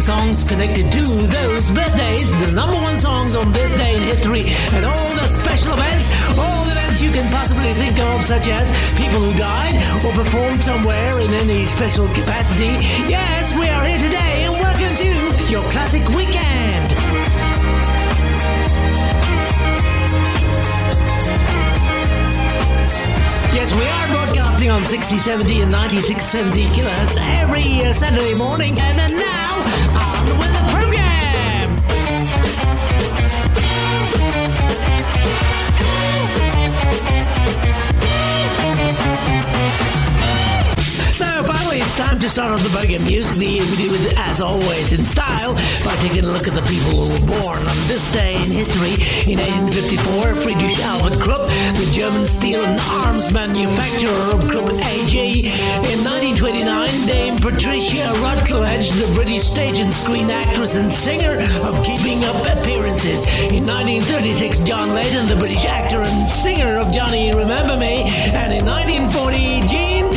songs connected to those birthdays, the number one songs on this day in history, and all the special events, all the events you can possibly think of, such as people who died or performed somewhere in any special capacity. Yes, we are here today, and welcome to your classic weekend. Yes, we are broadcasting on 6070 and 9670 kilohertz every uh, Saturday morning. And then now, on with it's time to start on the program music. We do it as always in style by taking a look at the people who were born on this day in history. In 1854, Friedrich Albert Krupp, the German steel and arms manufacturer of Krupp AG. In 1929, Dame Patricia Routledge, the British stage and screen actress and singer of Keeping Up Appearances. In 1936, John Leyton, the British actor and singer of Johnny Remember Me. And in 1940, Gene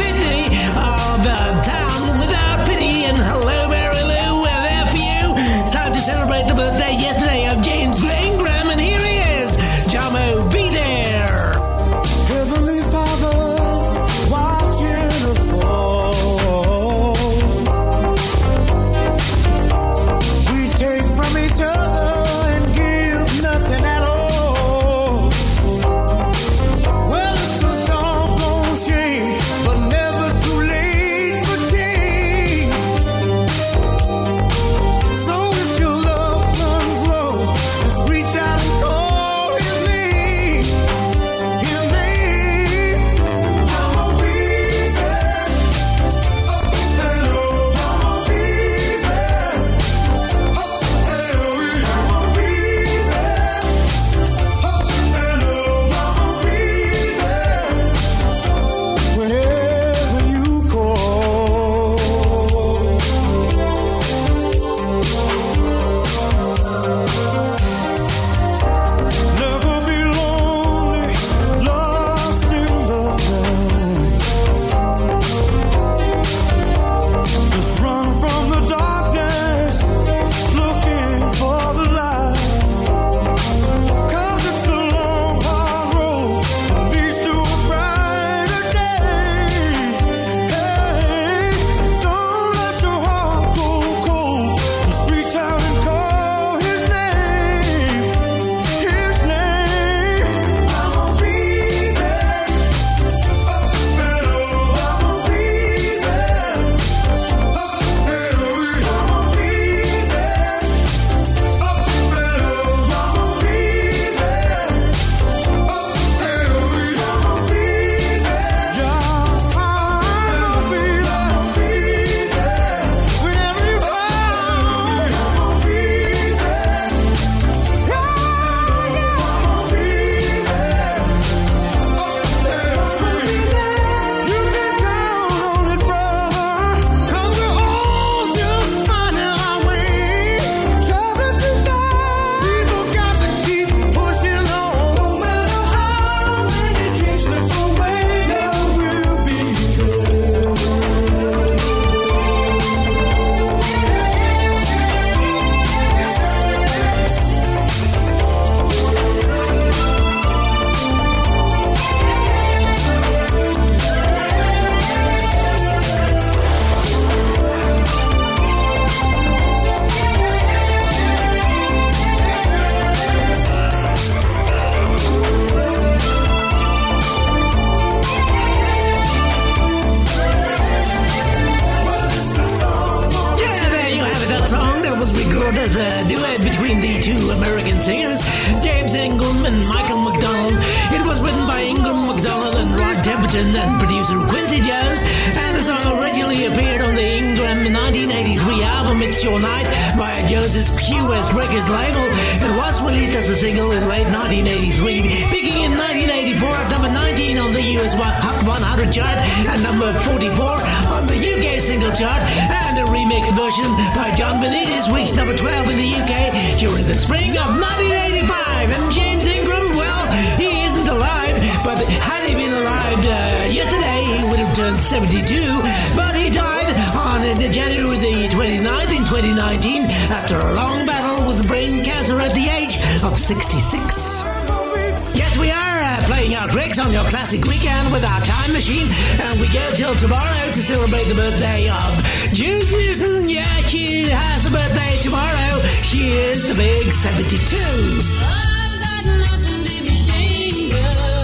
I've got nothing to be ashamed of.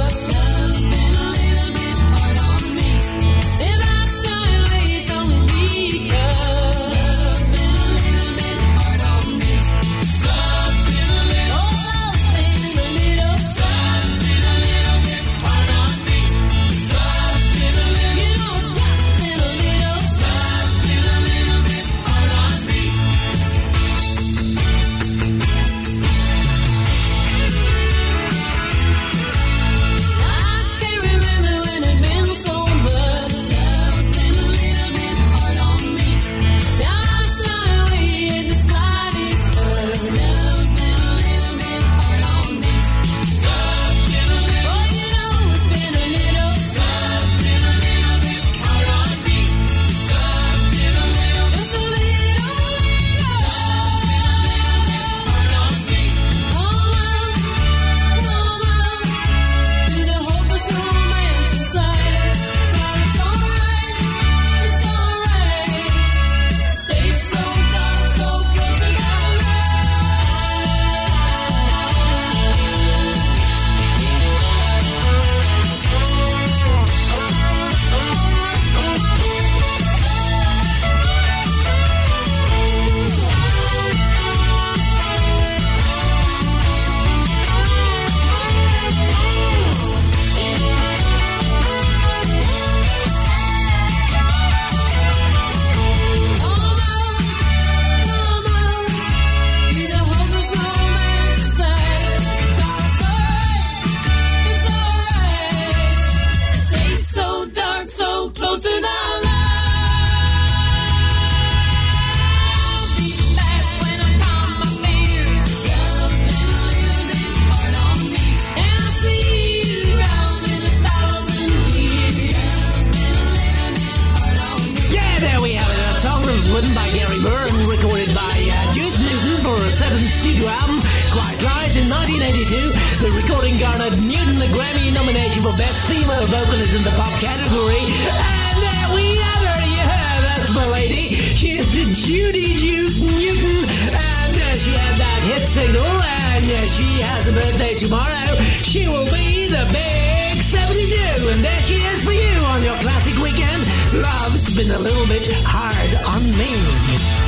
album, Quiet Lies, in 1982. The recording garnered Newton a Grammy nomination for Best Female Vocalist in the Pop category. And there we have her, yeah, that's my lady. She's the Judy Juice Newton. And uh, she had that hit single, and uh, she has a birthday tomorrow. She will be the big 72. And there she is for you on your classic weekend. Love's been a little bit hard on me.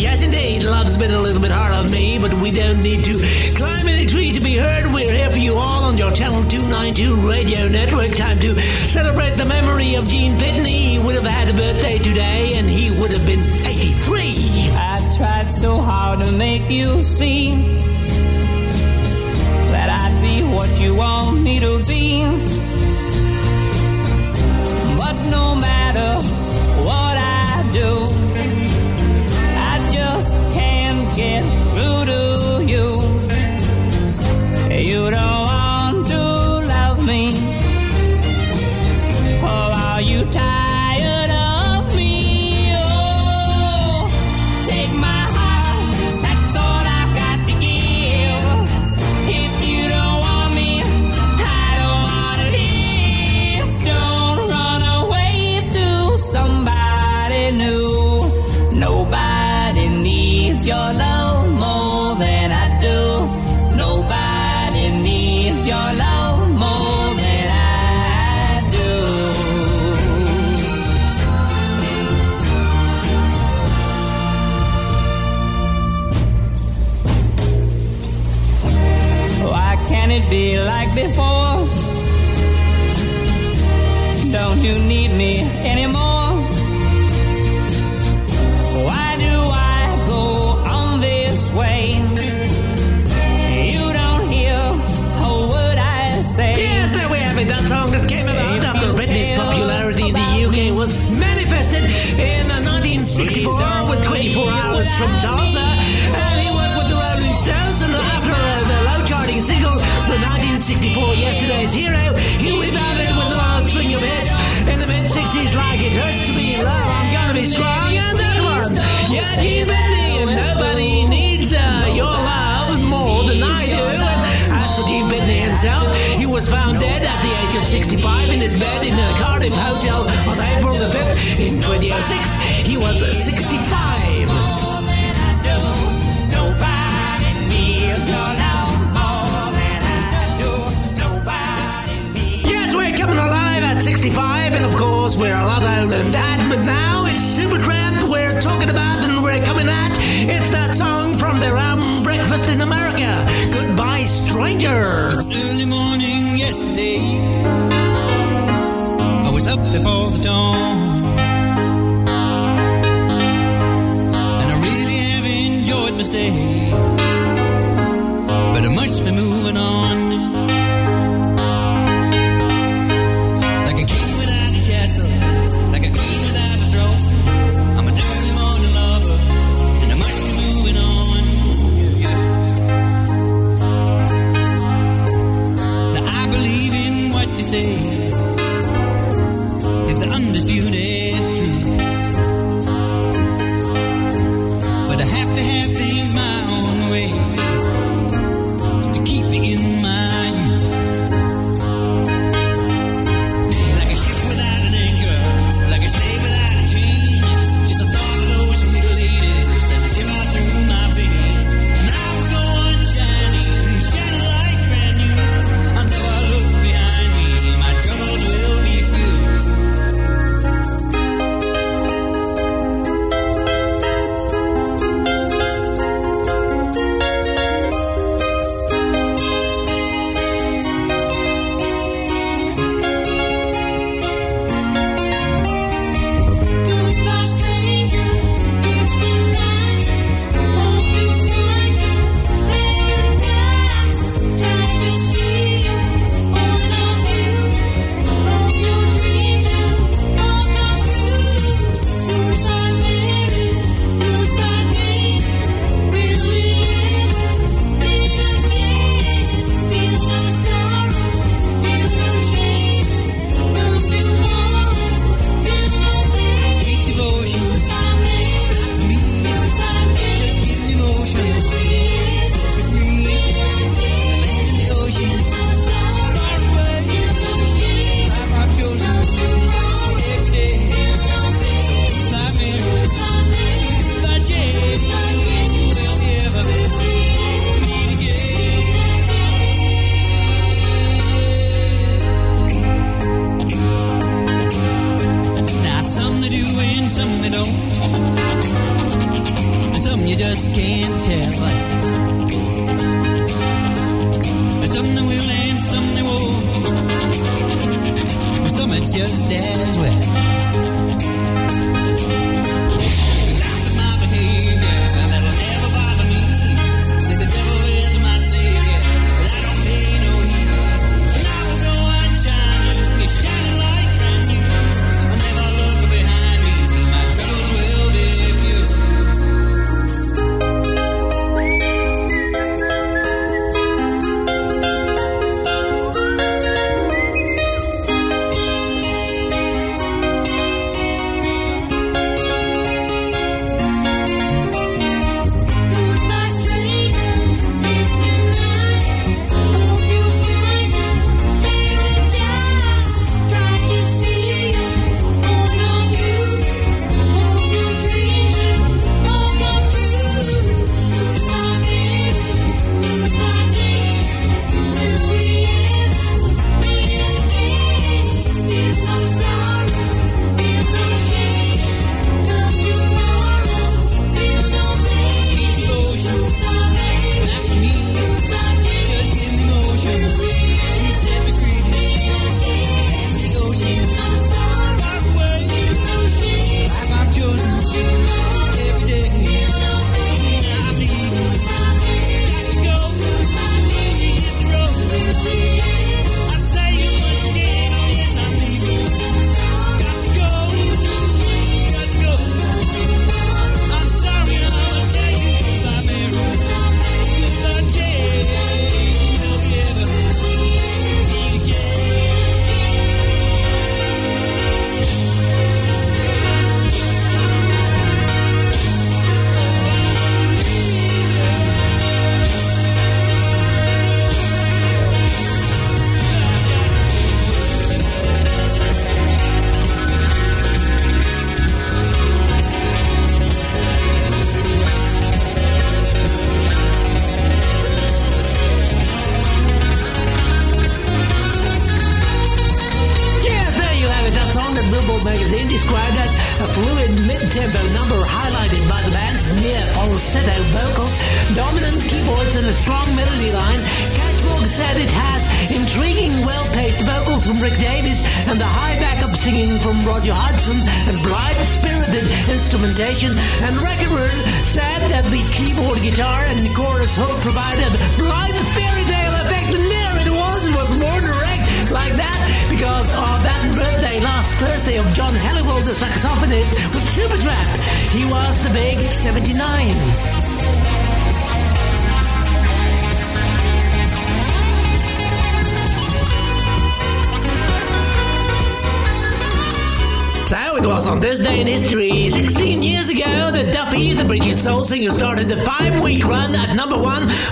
Yes, indeed, love's been a little bit hard on me, but we don't need to climb any tree to be heard. We're here for you all on your Channel 292 radio network. Time to celebrate the memory of Gene Pitney. He would have had a birthday today, and he would have been 83. I tried so hard to make you see that I'd be what you want me to be. build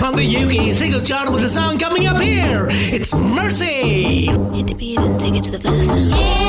on the UK singles chart with the song coming up here. It's Mercy. To the.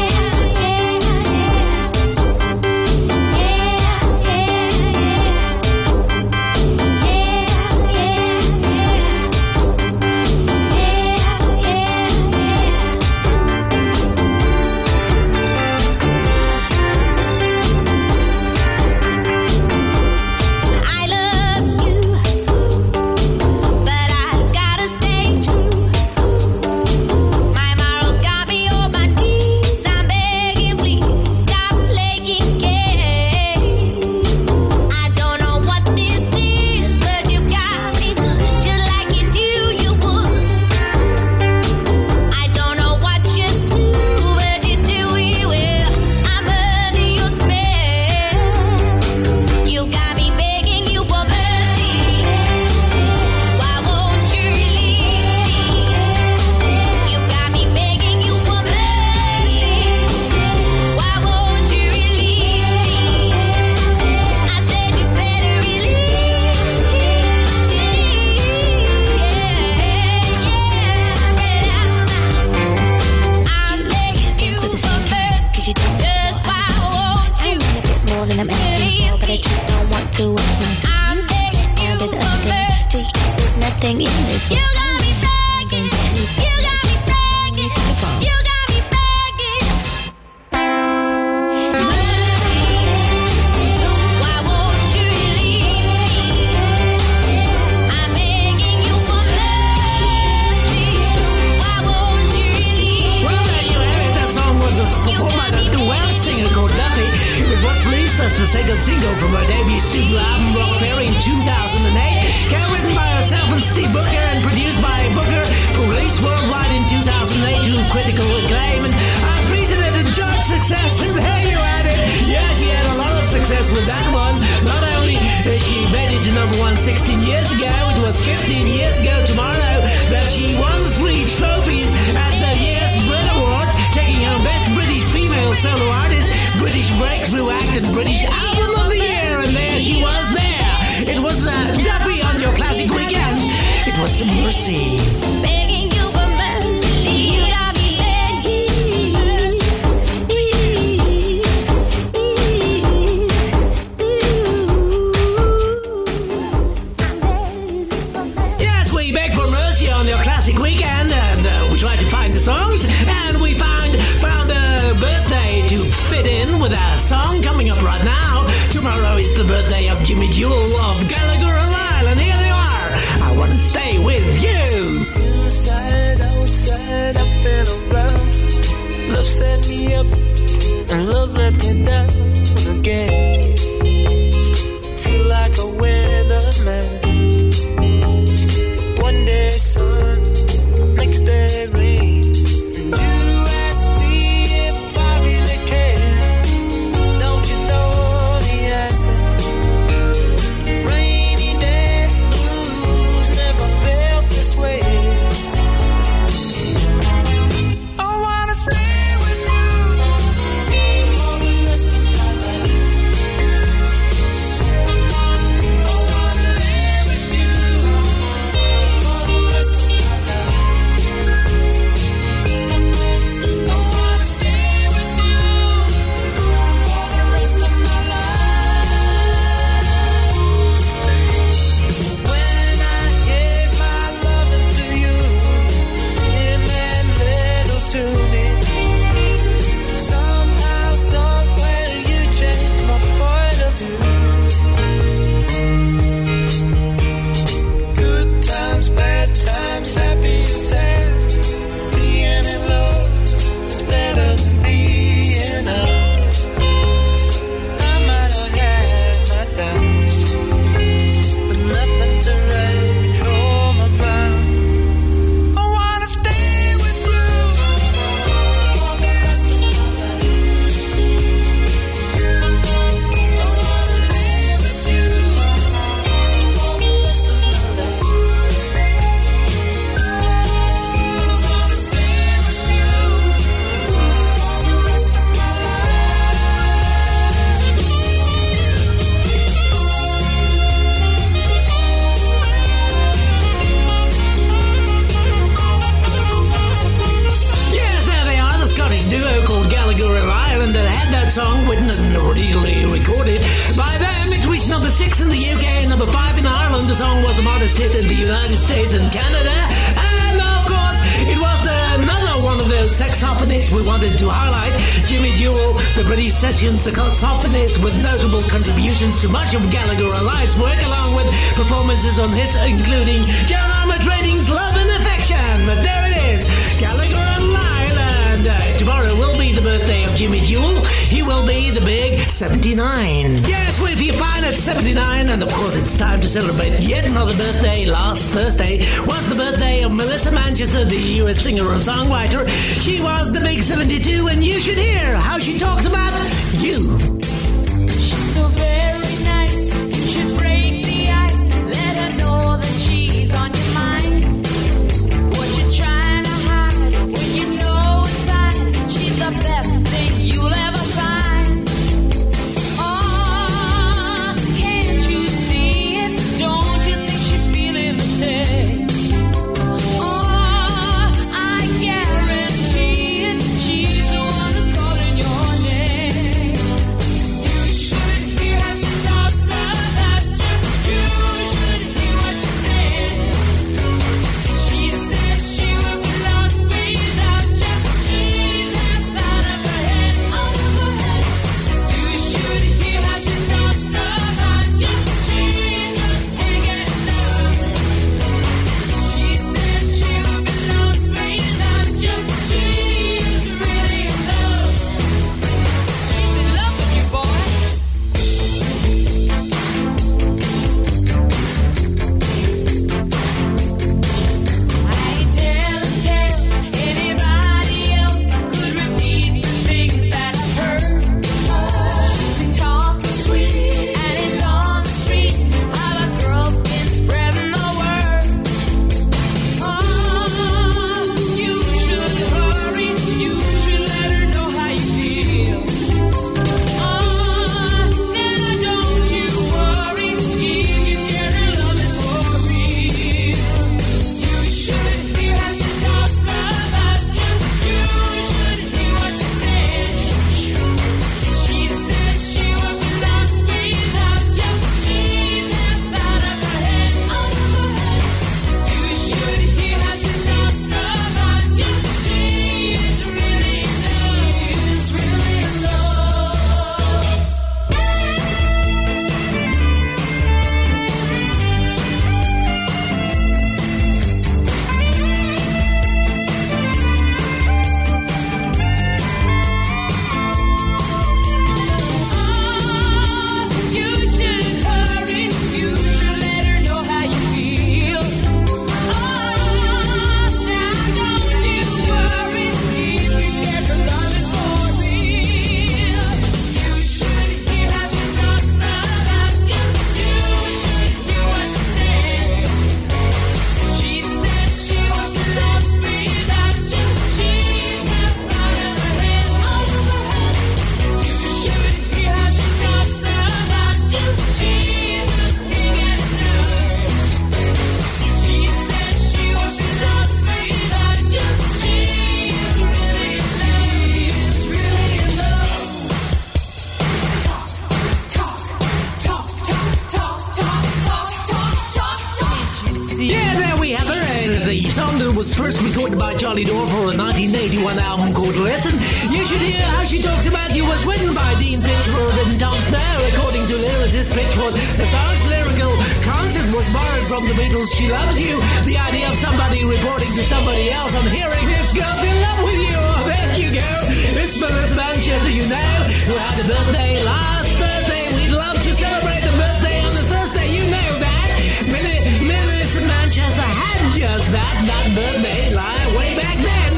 Please, that's the second single from her debut studio album Rockferry in 2008. Co-written by herself and Steve Booker and produced by Booker, released worldwide in 2008 to critical acclaim and unprecedented chart success. And there you had it. Yeah, she had a lot of success with that one. Not only did she made it to number one 16 years ago, it was 15 years ago tomorrow that she won three trophies at the year's Brit Awards, taking home Best British Female Solo Artist. British Breakthrough Act and British Album of the Year, and there she was there. It was uh, Duffy on your classic weekend. It was Mercy. birthday of Jimmy Jewel of Gallagher and and here they are. I want to stay with you. Inside, outside, up and around. Love set me up, and love let me down again. Feel like a weatherman. the big 79. Yes, we're here fine at 79, and of course it's time to celebrate yet another birthday. Last Thursday was the birthday of Melissa Manchester, the US singer and songwriter. She was the big 72, and you should hear how she talks about you. birthday last Thursday. We'd love to celebrate the birthday on the Thursday. You know that. Melissa Manchester had just that, that birthday lie way back then.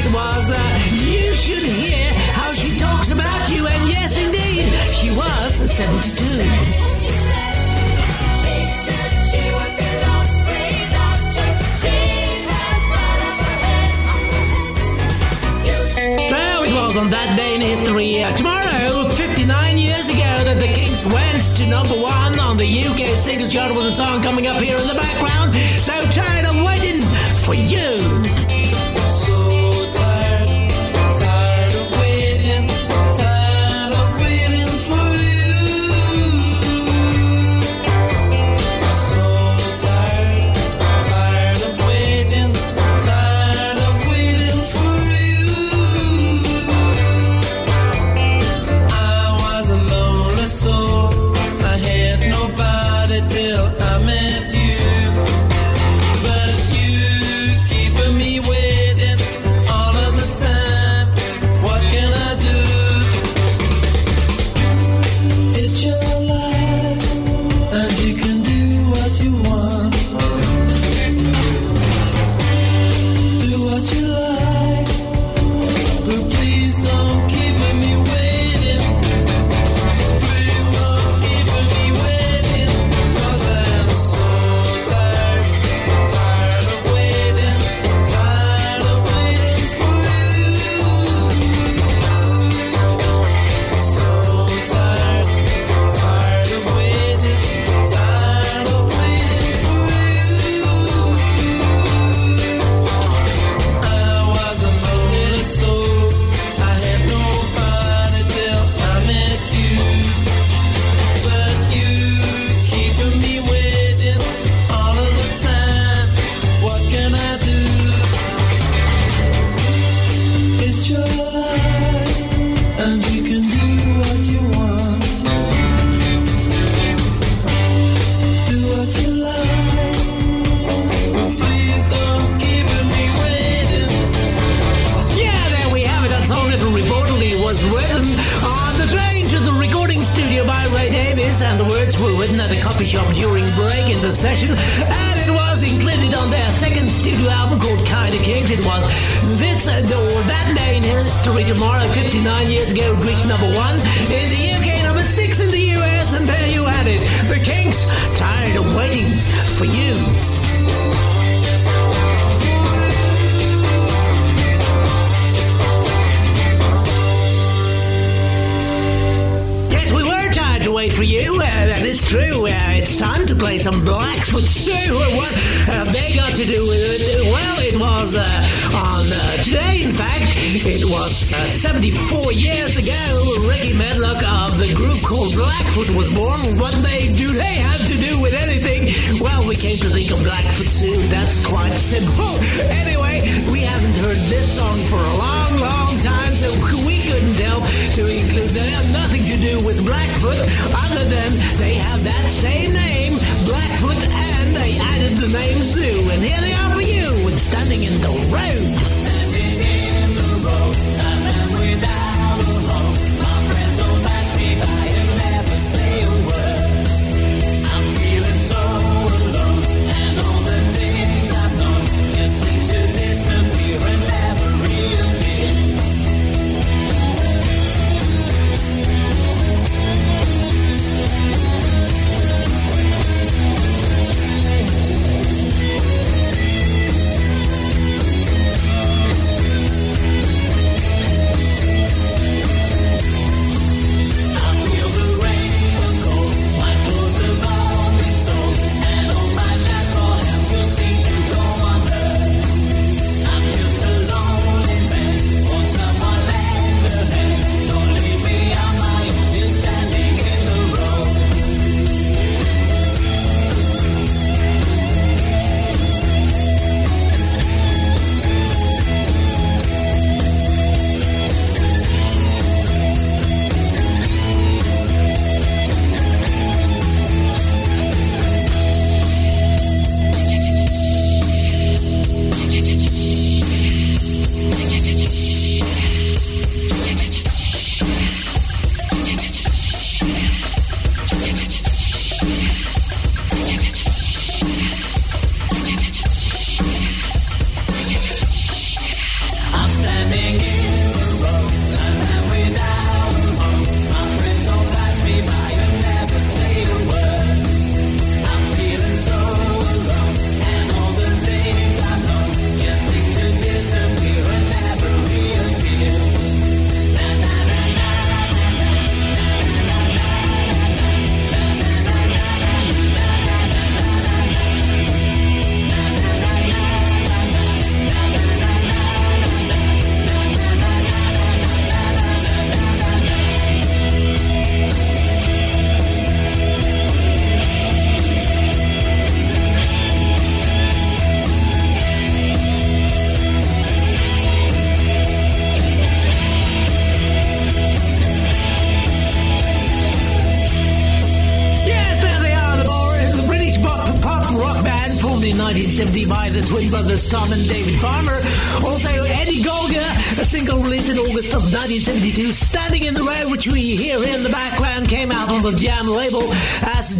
It was, uh, you should hear how she talks about you. And yes, indeed, she was 72. With a song coming up here in the background. So tired of waiting for you.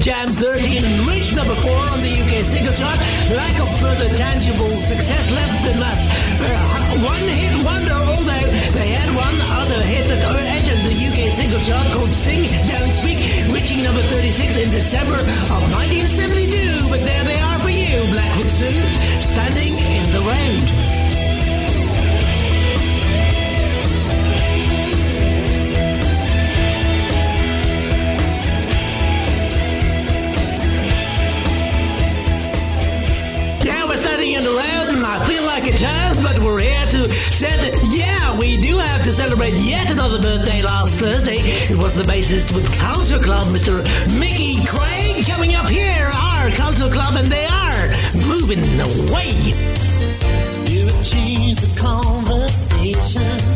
Jam 13 and reached number 4 on the UK single chart. Lack of further tangible success left them Nuts. One hit wonder, although they had one other hit that entered the UK single chart called Sing, Don't Speak, reaching number 36 in December of 1972. But there they are for you, Black Hood standing in the Road. celebrate yet another birthday last Thursday. It was the bassist with Culture Club, Mr. Mickey Craig. Coming up here are Culture Club, and they are moving away. Spirit changed the conversation.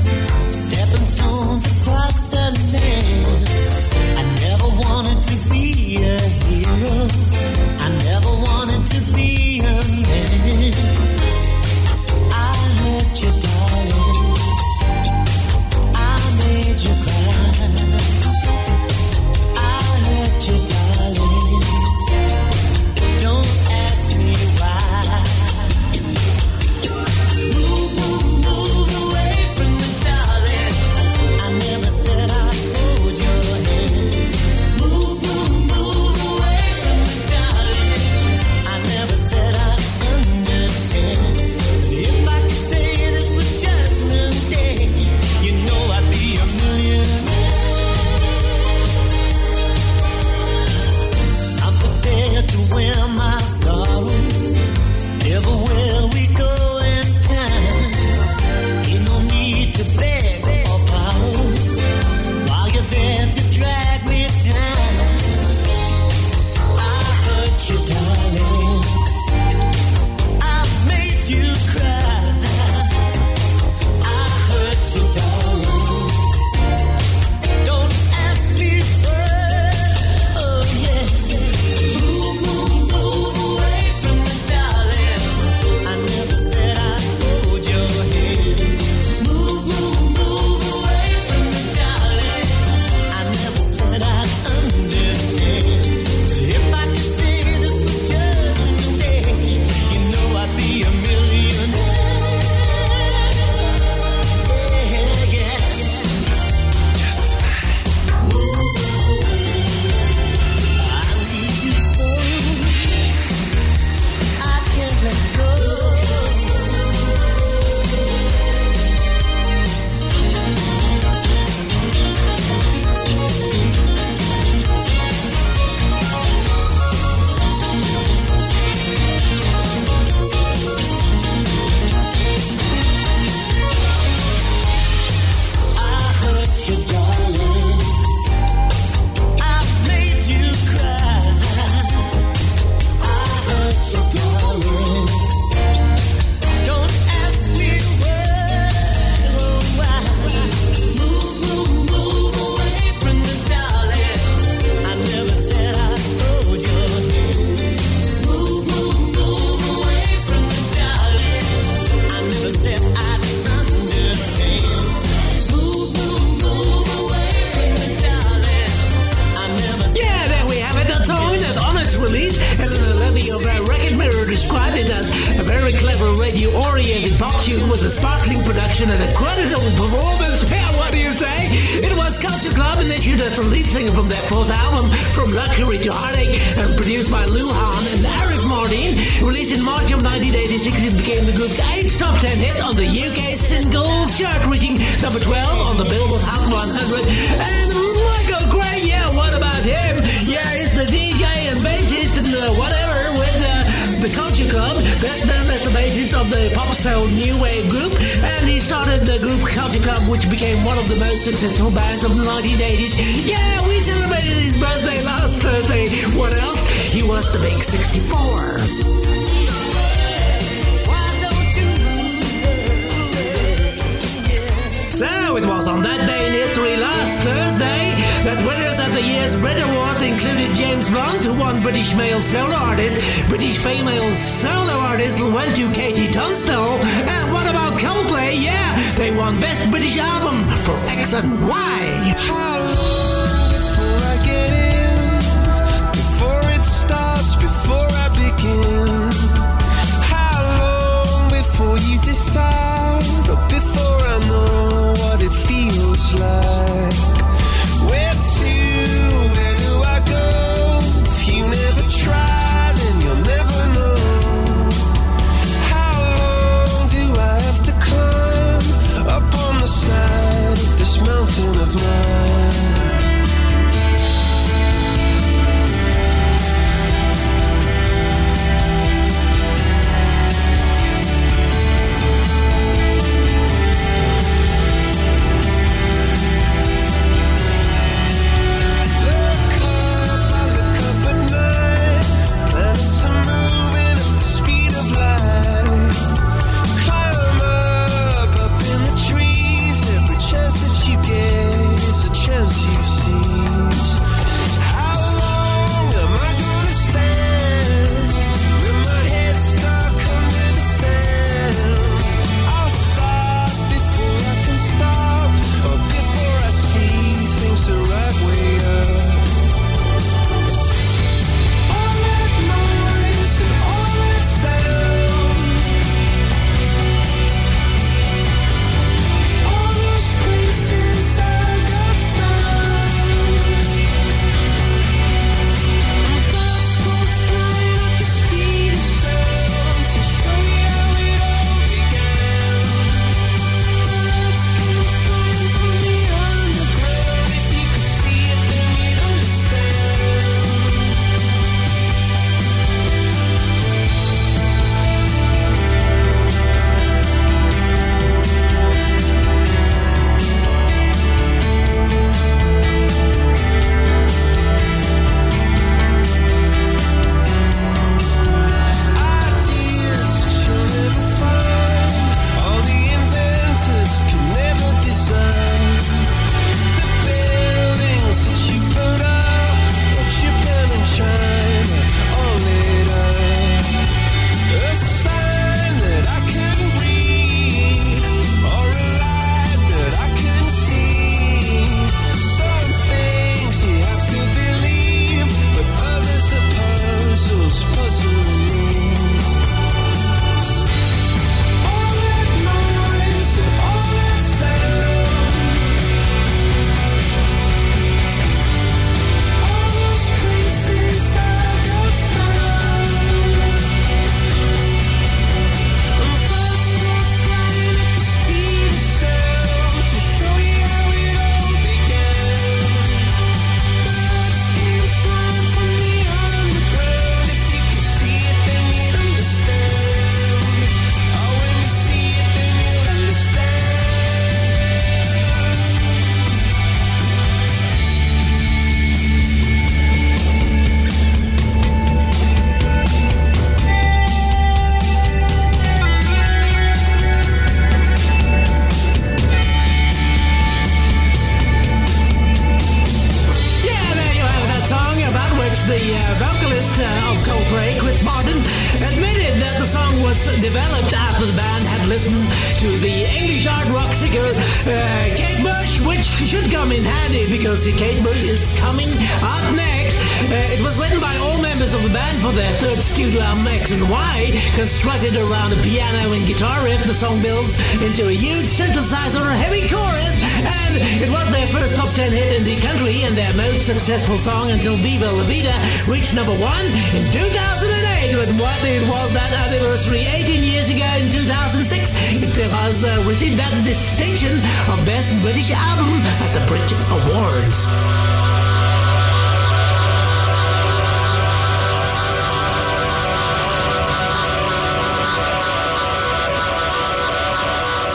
Because Coldplay is coming up next. Uh, it was written by all members of the band for their third studio album X and Y, constructed around a piano and guitar riff. The song builds into a huge synthesizer, heavy chorus, and it was their first top 10 hit in the country and their most successful song until Viva La Vida reached number one in 2008 it was what it was that anniversary 18 years ago in 2006. It was uh, received that distinction of Best British Album at the Brit Awards.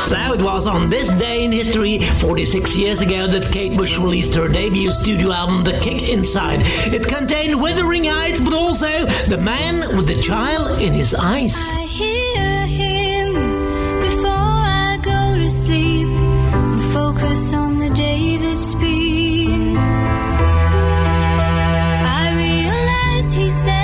So it was on this day in history, 46 years ago, that Kate Bush released her debut studio album, The Kick Inside. It contained Wuthering Heights, but also The Man with the Child in His Eyes. He's there.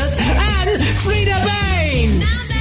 And Freda Payne.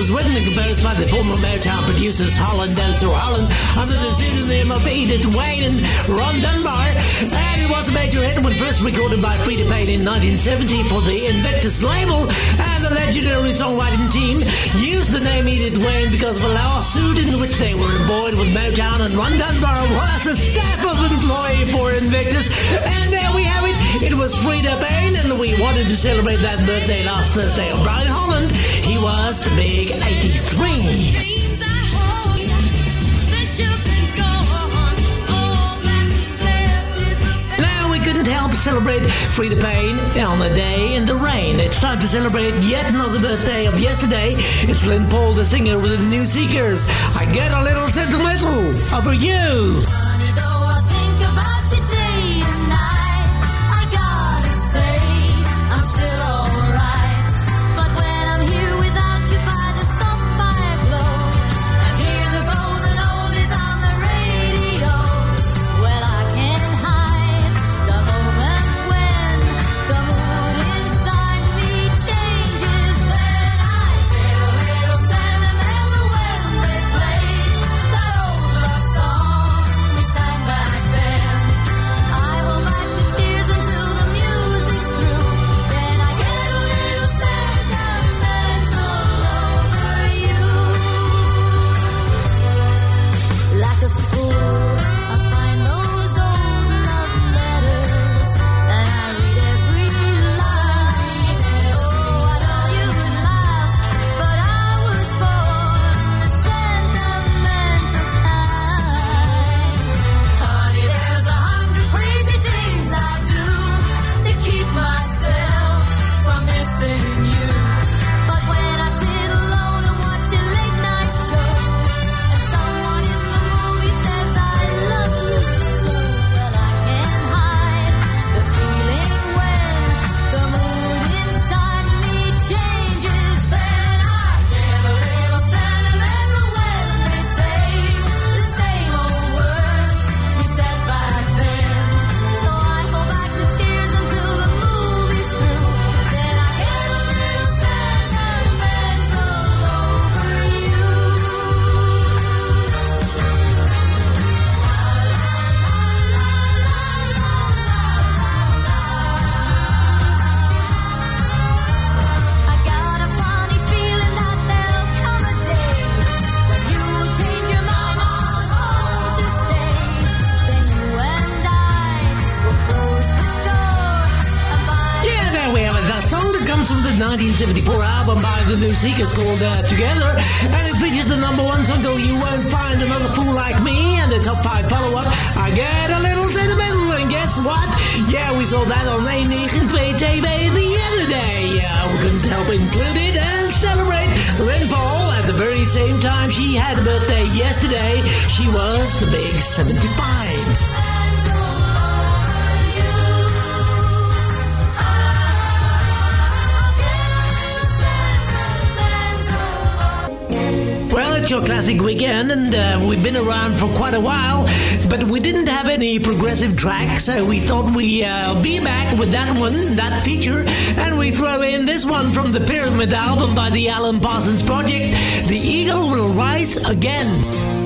was written and composed by the former Motown producers Holland-Dozier-Holland under the pseudonym of Edythe Wayne and Ron Dunbar. And it was a major hit when first recorded by Freda Payne in 1970 for the Invictus label. And the legendary songwriting team used the name Edythe Wayne because of a lawsuit in which they were embroiled with Motown and Ron Dunbar was a staff of employee for Invictus. And there we it was Freda Payne, and we wanted to celebrate that birthday last Thursday of Brian Holland. He was the big 83. couldn't help celebrate Freda Payne on the day in the rain. It's time to celebrate yet another birthday of yesterday. It's Lyn Paul, the singer with the New Seekers. I get a little sentimental over you. called uh, Together. progressive so we thought we uh, be back with that one, that feature, and we throw in this one from the Pyramid album by the Alan Parsons Project, The Eagle Will Rise Again.